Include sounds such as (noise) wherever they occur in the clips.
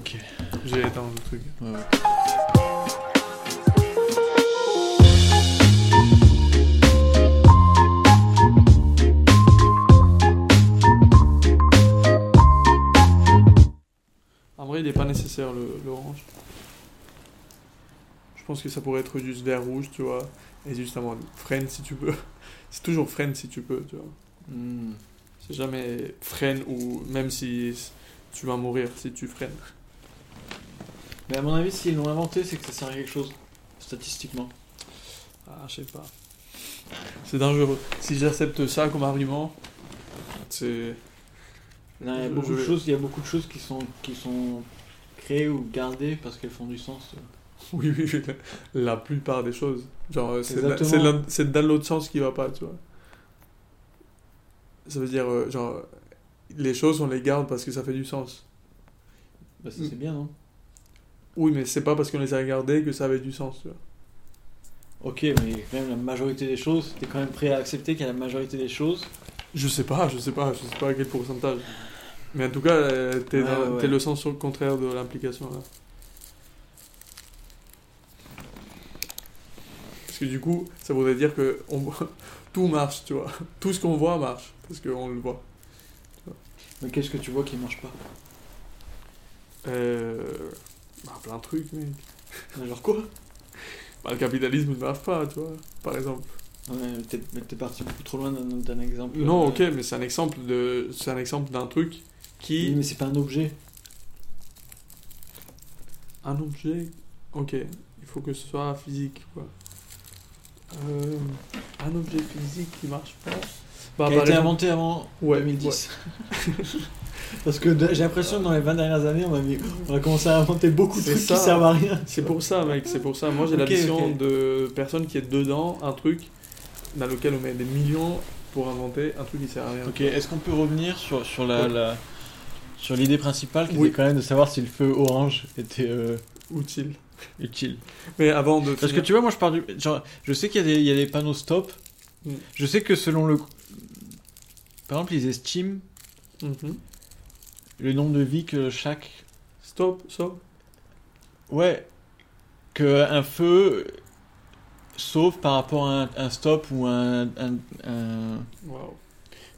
Ok. J'ai éteint le truc. Ouais, ouais. En vrai, il n'est pas nécessaire le, le orange. Je pense que ça pourrait être juste vert rouge, tu vois. Et justement, freine si tu peux. (laughs) C'est toujours freine si tu peux, tu vois. Hmm. C'est jamais freine ou même si tu vas mourir si tu freines. Mais à mon avis, s'ils l'ont inventé, c'est que ça sert à quelque chose, statistiquement. Ah, je sais pas. C'est dangereux. Si j'accepte ça comme argument, c'est. Il, y a beaucoup de choses, il y a beaucoup de choses qui sont, qui sont créées ou gardées parce qu'elles font du sens. (laughs) Oui, oui, oui, la, plupart des choses. Genre, c'est dans l'autre sens qui va pas, tu vois. Ça veut dire, euh, genre, les choses, on les garde parce que ça fait du sens. Bah, ça, c'est bien, non? Oui, mais c'est pas parce qu'on les a gardées que ça avait du sens, tu vois. Ok, mais quand même, la majorité des choses, t'es quand même prêt à accepter qu'il y a la majorité des choses? Je sais pas, je sais pas, je sais pas à quel pourcentage. Mais en tout cas, euh, t'es Ouais, dans- ouais, ouais. t'es le sens sur le contraire de l'implication, là. Parce que du coup, ça voudrait dire que on (laughs) tout marche, tu vois. (laughs) Tout ce qu'on voit marche, parce qu'on le voit. Mais qu'est-ce que tu vois qui marche pas? Euh... Bah, plein de trucs, mec. Genre quoi? Bah, le capitalisme ne marche pas, tu vois, par exemple. Ouais, mais t'es, parti beaucoup trop loin d'un, exemple. Non, euh, ok, mais c'est un exemple de, c'est un exemple d'un truc Oui, qui, mais c'est pas un objet. un objet, ok, il faut que ce soit physique, quoi. Euh, un objet physique qui marche pas. Bah, qui a été inventé avant Ouais, 2010. (laughs) Parce que j'ai l'impression que dans les 20 dernières années, on a, mis- on a commencé à inventer beaucoup de trucs ça. qui servent à rien. C'est pour ça, mec, c'est pour ça. Moi, j'ai la Ok, vision ok. de personne qui est dedans un truc dans lequel on met des millions pour inventer un truc qui sert à rien. Ok, est-ce qu'on peut revenir sur, sur la, Ouais. la- sur l'idée principale qui Oui. était quand même de savoir si le feu orange était euh, Utile. utile? Mais avant de. Parce que tu vois, moi je pars du. Genre, je sais qu'il y, a des- il y a des panneaux stop. Mm. Je sais que selon le. Par exemple, ils estiment Mhm. Le nombre de vies que chaque. Stop, stop. Ouais. Que un feu sauve par rapport à un, un stop ou un. un-.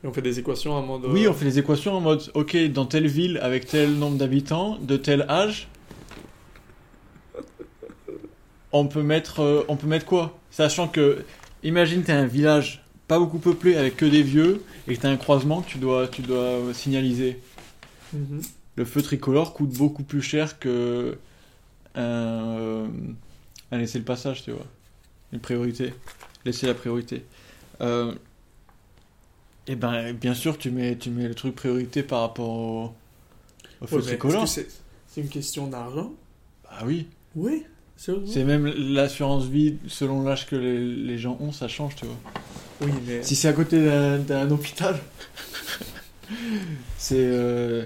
Et on fait des équations en mode. Oui, euh, on fait les équations en mode ok, dans telle ville avec tel nombre d'habitants, de tel âge, (laughs) on peut mettre, euh, on peut mettre quoi? Sachant que, imagine, t'as un village pas beaucoup peuplé avec que des vieux et que t'as un croisement que tu dois, tu dois euh, signaliser. Mhm. Le feu tricolore coûte beaucoup plus cher que un, euh, un laisser le passage, tu vois. Une priorité. Laisser la priorité. Euh, et ben, bien sûr, tu mets, tu mets le truc priorité par rapport au, au feu Ouais, tricolore. que c'est une question d'argent? Bah oui. Oui. C'est même l'assurance vie, selon l'âge que les, les gens ont, ça change, tu vois. Oui, mais. Si c'est à côté d'un d'un hôpital, (laughs) c'est. euh,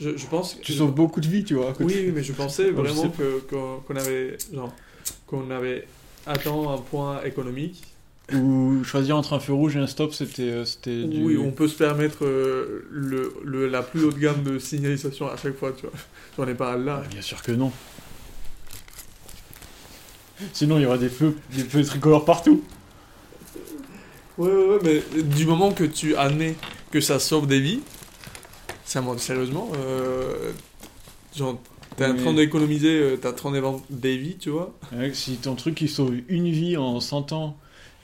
Je, je pense que. tu sauves beaucoup de vies, tu vois. à côté. Oui, oui, mais je pensais Non, vraiment qu'on qu'on avait. Genre. Qu'on avait atteint un point économique Ou choisir entre un feu rouge et un stop, c'était euh, c'était du. Oui, on peut se permettre euh, le, le- la plus haute gamme de signalisation à chaque fois, tu vois. J'en ai pas là. Bien sûr que non. Sinon, il y aura des feux, des feux tricolores partout. Ouais, ouais, ouais, mais du moment que tu admets que ça sauve des vies, mode sérieusement. Euh, genre, t'es en train d'économiser, euh, t'es en train d'éventer des vies, tu vois. Ouais, si ton truc il sauve une vie en 100 ans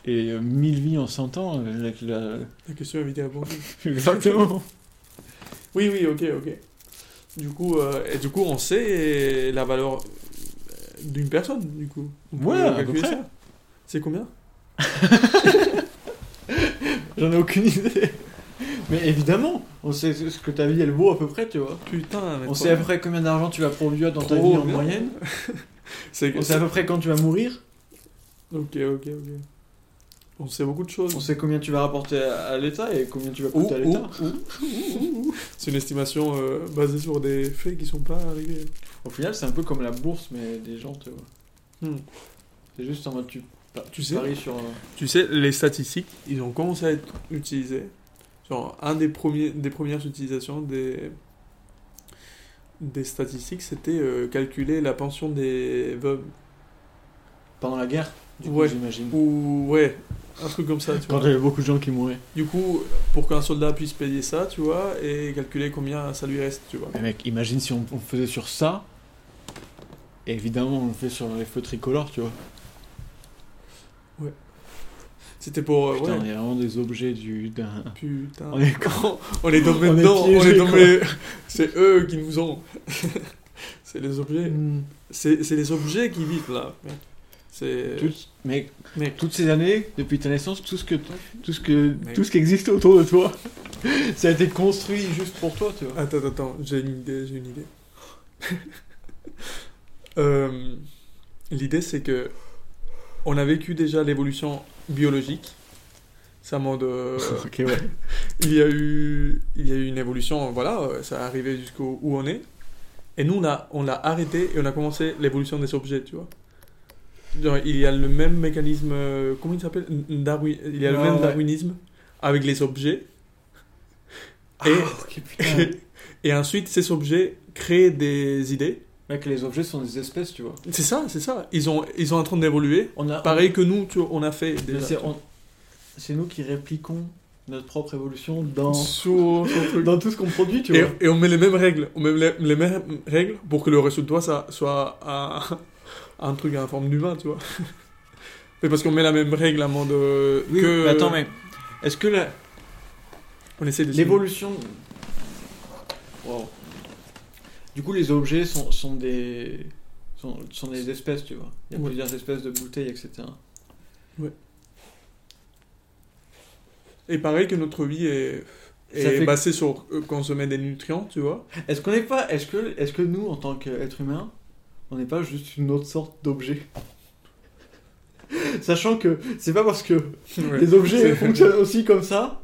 et euh, 1000 vies en 100 ans, euh, la- la- La question est vite répondue. (laughs) exactement. Oui, oui, ok, ok. Du coup, euh, et du coup, on sait la valeur euh, d'une personne, du coup. On Ouais, à peu près. ça. C'est combien? (laughs) J'en ai aucune idée. Mais évidemment, on sait ce que ta vie elle vaut à peu près, tu vois. Putain, mais On sait à peu près combien d'argent tu vas produire dans ta vie en bien. moyenne. (laughs) C'est On sait à peu près quand tu vas mourir. Ok, ok, ok. On sait beaucoup de choses. On sait combien tu vas rapporter à à l'État et combien tu vas coûter à l'État. C'est une estimation euh, basée sur des faits qui sont pas arrivés. Au final, c'est un peu comme la bourse, mais des gens, tu vois. Hmm. C'est juste en mode tu, Tu sais, paries sur. euh, tu sais, les statistiques, ils ont commencé à être utilisés. Genre, un des, premiers, des premières utilisations des, des statistiques, c'était euh, calculer la pension des veuves. Pendant la guerre, du coup, Ouais. j'imagine. Ou, ouais, un truc comme ça, tu Quand il y avait beaucoup de gens qui mouraient. Du coup, pour qu'un soldat puisse payer ça, tu vois, et calculer combien ça lui reste, tu vois. Mais mec, imagine si on, on faisait sur ça. Et évidemment, on le fait sur les feux tricolores, tu vois. C'était pour. euh, Putain, ouais. on est vraiment des objets du. d'un. Putain. On est on est tombé On est dedans, on est tombé. (laughs) C'est eux qui nous ont. (laughs) c'est les objets. Hmm. C'est c'est les objets qui vivent là. C'est. Tout- mec, Mec. toutes ces années, depuis ta naissance, tout ce que, tout ce que, tout ce qui existe autour de toi, (laughs) ça a été construit juste pour toi, tu vois. Attends, attends, attends, j'ai une idée, j'ai une idée. Euh, L'idée, c'est que on a vécu déjà l'évolution biologique. Ça mode. euh, (laughs) ok, ouais. il y a eu, il y a eu une évolution, voilà, ça est arrivé jusqu'où où on est. Et nous, on a, on l'a arrêté et on a commencé l'évolution des objets, tu vois. Genre, il y a le même mécanisme, euh, comment il s'appelle? Darwin, Il y a le Ouais, même ouais. darwinisme avec les objets. Et, Ah, ok, putain. (laughs) et ensuite, ces objets créent des idées. Mec, les objets sont des espèces, tu vois. C'est ça, c'est ça. Ils, ont, ils sont en train d'évoluer. On a, Pareil que nous, tu vois, on a fait déjà. C'est on- c'est nous qui répliquons notre propre évolution dans, truc. dans tout ce qu'on produit, tu vois. et on met les mêmes règles. On met les, les mêmes règles pour que le résultat ça, soit un, un truc en forme d'humain, tu vois. (laughs) Mais parce qu'on met la même règle à mode euh, Oui, que. mais attends, mais est-ce que la- On essaie de. l'évolution. Wow. Du coup, les objets sont, sont des. Sont, sont des espèces, tu vois. Il y a Ouais. plusieurs espèces de bouteilles, etc. Et pareil que notre vie est, est basée sur euh, consommer des nutriments, tu vois. Est-ce qu'on n'est pas. Est-ce que, est que nous, en tant qu'être humain, on n'est pas juste une autre sorte d'objet? (laughs) Sachant que c'est pas parce que Ouais. les objets fonctionnent aussi comme ça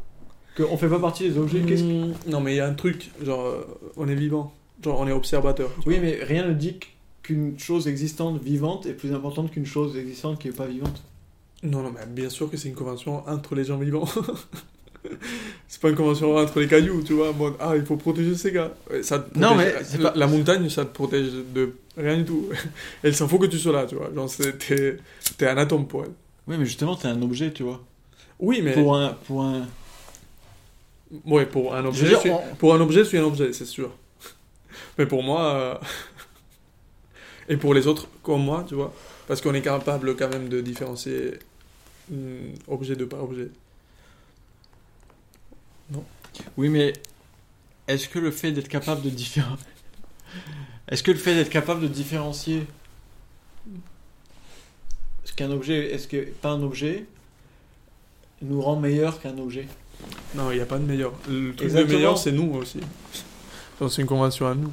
qu'on fait pas partie des objets. Qu'est-ce que- Mm, Non, mais il y a un truc, genre, euh, on est vivant. Genre, on est observateur. Oui, mais rien ne dit qu'une chose existante vivante est plus importante qu'une chose existante qui est pas vivante. Non, non, mais bien sûr que c'est une convention entre les gens vivants. (laughs) c'est pas une convention entre les cailloux, tu vois, mode, ah, il faut protéger ces gars. Ouais, Ça te Non, mais la, pas- la montagne, ça te protège de rien du tout. (laughs) Elle s'en fout que tu sois là, tu vois. Genre, t'es t'es un atome pour elle. Oui, mais justement, t'es un objet, tu vois. Oui, mais. Pour un, pour un. Ouais, pour un Je objet, veux dire, je suis- on- pour un objet, je suis un objet, c'est sûr. Mais pour moi. euh, (laughs) Et pour les autres, comme moi, tu vois. Parce qu'on est capable quand même de différencier hum, objet de par objet. Oui, mais est-ce que le fait d'être capable de différencier. (laughs) Est-ce que le fait d'être capable de différencier ce qu'un objet est ce que pas un objet nous rend meilleur qu'un objet? Non, il n'y a pas de meilleur. Le truc Exactement. de meilleur, c'est nous aussi. C'est une convention à nous.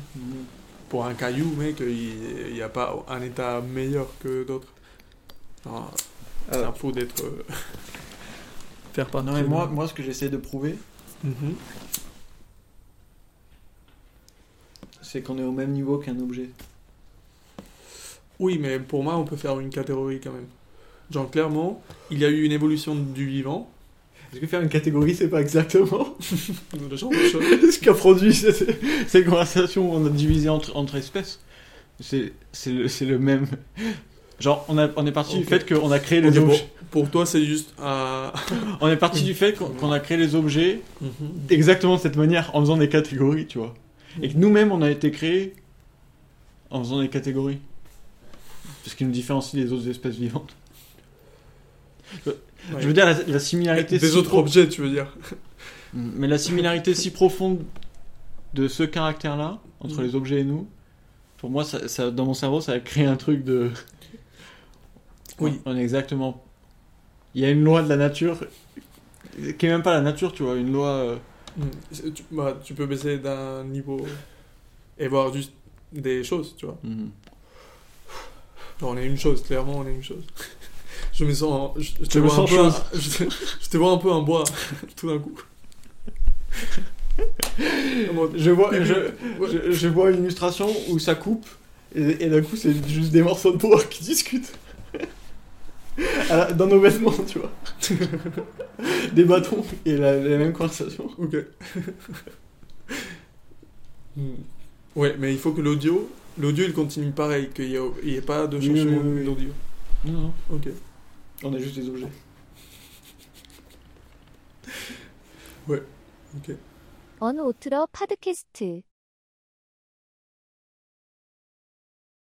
Pour un caillou, mec, il n'y a pas un état meilleur que d'autres. C'est Euh, un faux d'être. euh, (laughs) faire partie. non, mais moi, moi, ce que j'essaie de prouver, Mhm. c'est qu'on est au même niveau qu'un objet. Oui, mais pour moi, on peut faire une catégorie quand même. Genre, clairement, il y a eu une évolution du vivant. Est-ce que faire une catégorie, c'est pas exactement (laughs) ce qu'a produit cette, cette conversation où on a divisé entre, entre espèces C'est le, même. Genre, on, a, on est parti du fait qu'on a créé les bon, objets. pour toi, c'est juste. (laughs) On est parti du fait qu'on qu'on a créé les objets Mhm. exactement de cette manière, en faisant des catégories, tu vois. Et que nous-mêmes, on a été créés en faisant des catégories. Ce qui nous différencie des autres espèces vivantes. Ouais. Je veux dire, la, la similarité. Des si autres pro- objets, tu veux dire. Mais la similarité si profonde de ce caractère-là, entre Mm. les objets et nous, pour moi, ça, ça- dans mon cerveau, ça a créé un truc de. Oui. On est exactement. Il y a une loi de la nature, qui est même pas la nature, tu vois, une loi. euh. C'est- Tu, bah, tu peux baisser d'un niveau et voir juste des choses, tu vois. Genre, on est une chose, clairement, on est une chose. Je me sens. Je, je te, me vois sens un peu un- je, te, je te vois un peu en bois, (laughs) tout d'un coup. Je vois, je, vois une illustration où ça coupe, et, et d'un coup, c'est juste des morceaux de bois (laughs) qui discutent. La- dans nos vêtements, tu vois. (laughs) des bâtons et la, la même conversation. Ok. Hmm. Ouais, mais il faut que l'audio, l'audio il continue pareil, qu'il n'y ait, pas de changement oui, oui, oui. d'audio. Non, non. Ok. (laughs) On est juste des objets. Ok. 언 오트러 파드캐스트